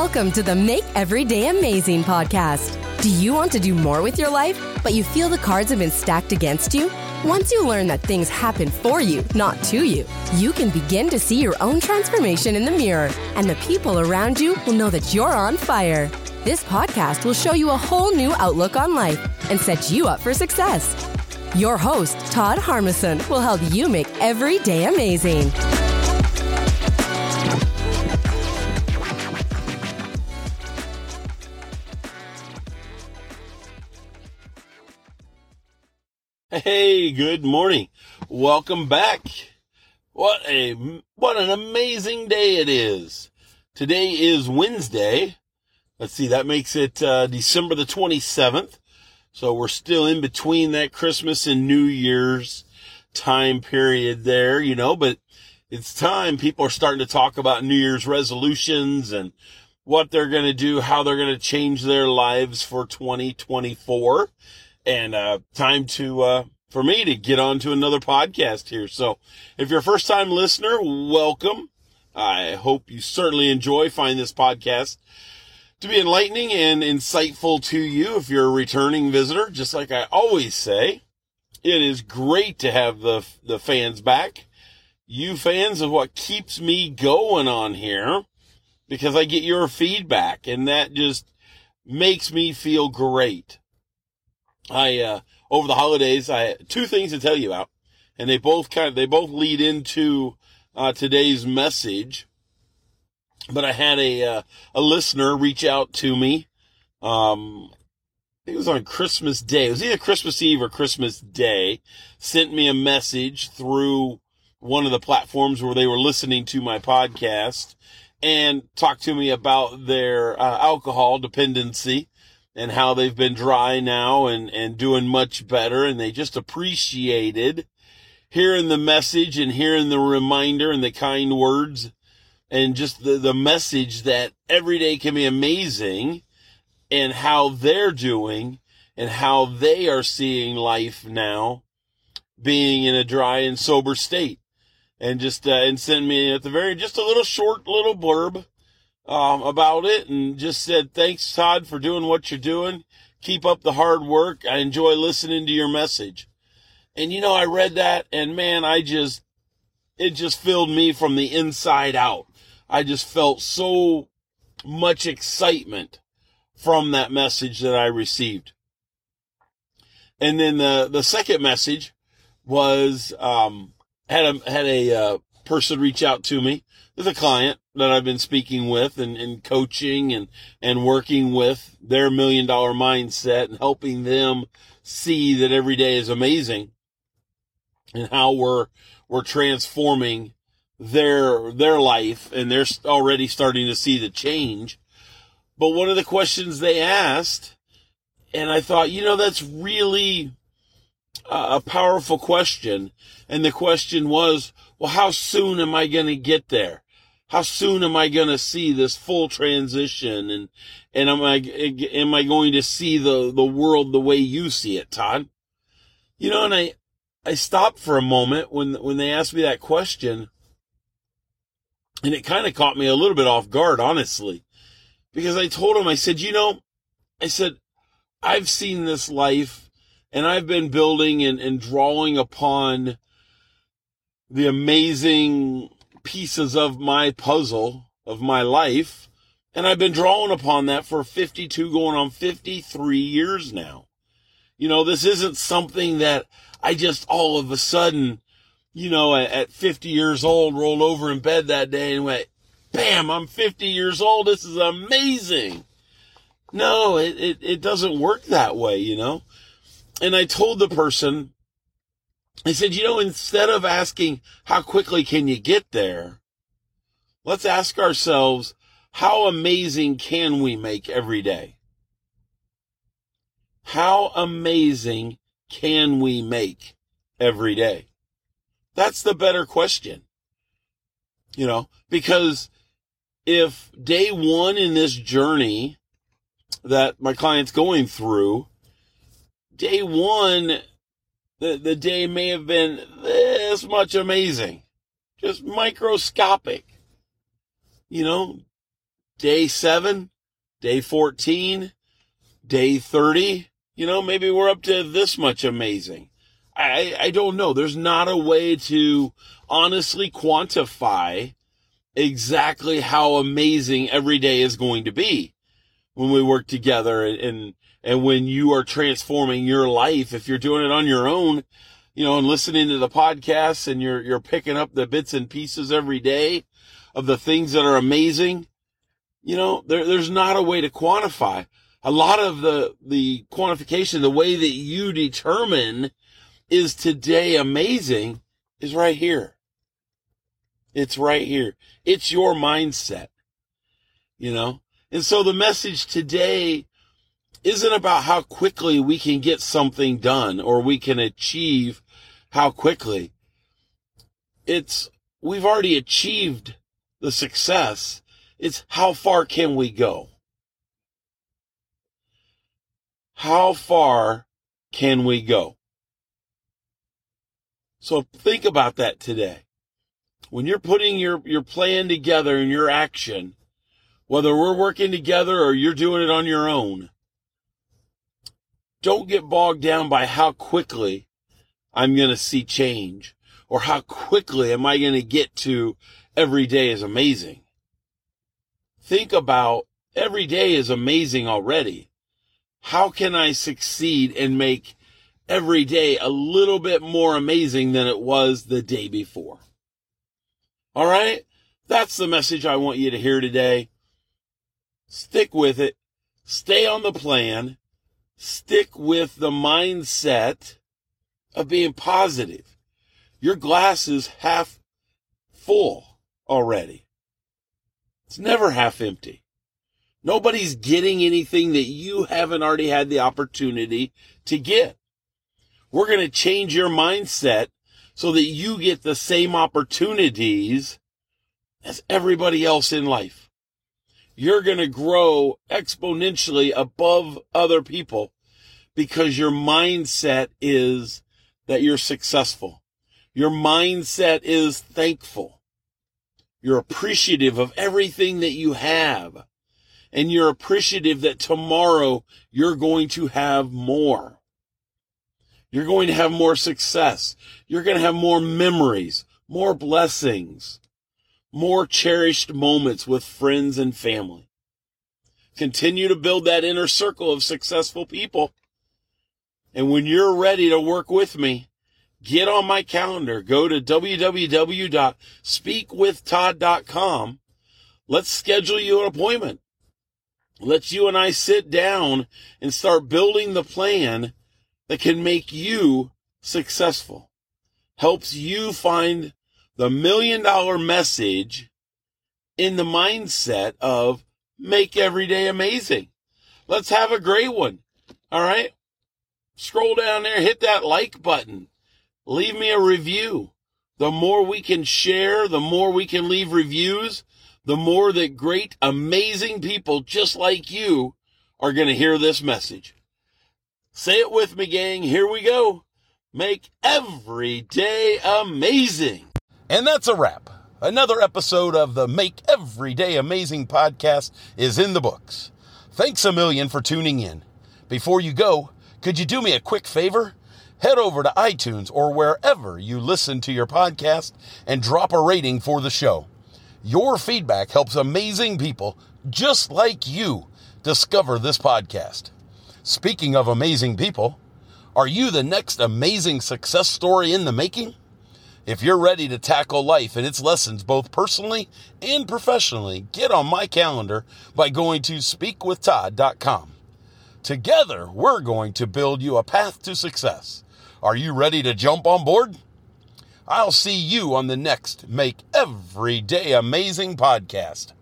Welcome to the Make Every Day Amazing podcast. Do you want to do more with your life, but you feel the cards have been stacked against you? Once you learn that things happen for you, not to you, you can begin to see your own transformation in the mirror, and the people around you will know that you're on fire. This podcast will show you a whole new outlook on life and set you up for success. Your host, Todd Harmeson, will help you make every day amazing. Hey, good morning. Welcome back. What a, what an amazing day it is. Today is Wednesday. Let's see, that makes it, uh, December the 27th. So we're still in between that Christmas and New Year's time period there, you know, but it's time. People are starting to talk about New Year's resolutions and what they're going to do, how they're going to change their lives for 2024 and uh, time to uh, for me to get on to another podcast here. So, if you're a first time listener, welcome. I hope you certainly enjoy find this podcast to be enlightening and insightful to you. If you're a returning visitor, just like I always say, it is great to have the the fans back. You fans of what keeps me going on here because I get your feedback and that just makes me feel great. I uh, over the holidays, I two things to tell you about, and they both kind of they both lead into uh, today's message. But I had a uh, a listener reach out to me. Um, it was on Christmas Day. It was either Christmas Eve or Christmas Day. Sent me a message through one of the platforms where they were listening to my podcast and talked to me about their uh, alcohol dependency and how they've been dry now and, and doing much better. And they just appreciated hearing the message and hearing the reminder and the kind words and just the, the message that every day can be amazing and how they're doing and how they are seeing life now being in a dry and sober state and just uh, and send me at the very just a little short little blurb um, about it and just said, thanks, Todd, for doing what you're doing. Keep up the hard work. I enjoy listening to your message. And you know, I read that and man, I just, it just filled me from the inside out. I just felt so much excitement from that message that I received. And then the, the second message was, um, had a, had a, uh, person reach out to me. A client that I've been speaking with and, and coaching and, and working with their million dollar mindset and helping them see that every day is amazing and how we're, we're transforming their, their life and they're already starting to see the change. But one of the questions they asked, and I thought, you know, that's really a powerful question. And the question was, well, how soon am I going to get there? how soon am I going to see this full transition? And, and am I, am I going to see the, the world the way you see it, Todd? You know, and I, I stopped for a moment when, when they asked me that question and it kind of caught me a little bit off guard, honestly, because I told him, I said, you know, I said, I've seen this life and I've been building and, and drawing upon the amazing pieces of my puzzle of my life. And I've been drawing upon that for 52 going on 53 years now. You know, this isn't something that I just all of a sudden, you know, at 50 years old rolled over in bed that day and went, bam, I'm 50 years old. This is amazing. No, it, it, it doesn't work that way, you know? And I told the person, he said, you know, instead of asking how quickly can you get there, let's ask ourselves, how amazing can we make every day? How amazing can we make every day? That's the better question. You know, because if day one in this journey that my client's going through, day one the, the day may have been this much amazing, just microscopic. You know, day seven, day 14, day 30. You know, maybe we're up to this much amazing. I, I don't know. There's not a way to honestly quantify exactly how amazing every day is going to be when we work together and, and, and when you are transforming your life. If you're doing it on your own, you know, and listening to the podcasts and you're, you're picking up the bits and pieces every day of the things that are amazing, you know, there, there's not a way to quantify a lot of the, the quantification, the way that you determine is today amazing is right here. It's right here. It's your mindset, you know? And so the message today isn't about how quickly we can get something done or we can achieve how quickly. It's, we've already achieved the success. It's how far can we go? How far can we go? So think about that today. When you're putting your, your plan together and your action, whether we're working together or you're doing it on your own, don't get bogged down by how quickly I'm going to see change or how quickly am I going to get to every day is amazing. Think about every day is amazing already. How can I succeed and make every day a little bit more amazing than it was the day before? All right. That's the message I want you to hear today. Stick with it. Stay on the plan. Stick with the mindset of being positive. Your glass is half full already. It's never half empty. Nobody's getting anything that you haven't already had the opportunity to get. We're going to change your mindset so that you get the same opportunities as everybody else in life. You're going to grow exponentially above other people because your mindset is that you're successful. Your mindset is thankful. You're appreciative of everything that you have and you're appreciative that tomorrow you're going to have more. You're going to have more success. You're going to have more memories, more blessings, more cherished moments with friends and family. Continue to build that inner circle of successful people. And when you're ready to work with me, get on my calendar. Go to www.speakwithtodd.com. Let's schedule you an appointment. Let's you and I sit down and start building the plan that can make you successful. Helps you find the million dollar message in the mindset of make every day amazing. Let's have a great one. All right. Scroll down there, hit that like button. Leave me a review. The more we can share, the more we can leave reviews, the more that great, amazing people just like you are going to hear this message. Say it with me, gang. Here we go. Make every day amazing. And that's a wrap. Another episode of the Make Every Day Amazing podcast is in the books. Thanks a million for tuning in. Before you go, could you do me a quick favor? Head over to iTunes or wherever you listen to your podcast and drop a rating for the show. Your feedback helps amazing people just like you discover this podcast. Speaking of amazing people, are you the next amazing success story in the making? If you're ready to tackle life and its lessons both personally and professionally, get on my calendar by going to speakwithtodd.com. Together, we're going to build you a path to success. Are you ready to jump on board? I'll see you on the next Make Every Day Amazing podcast.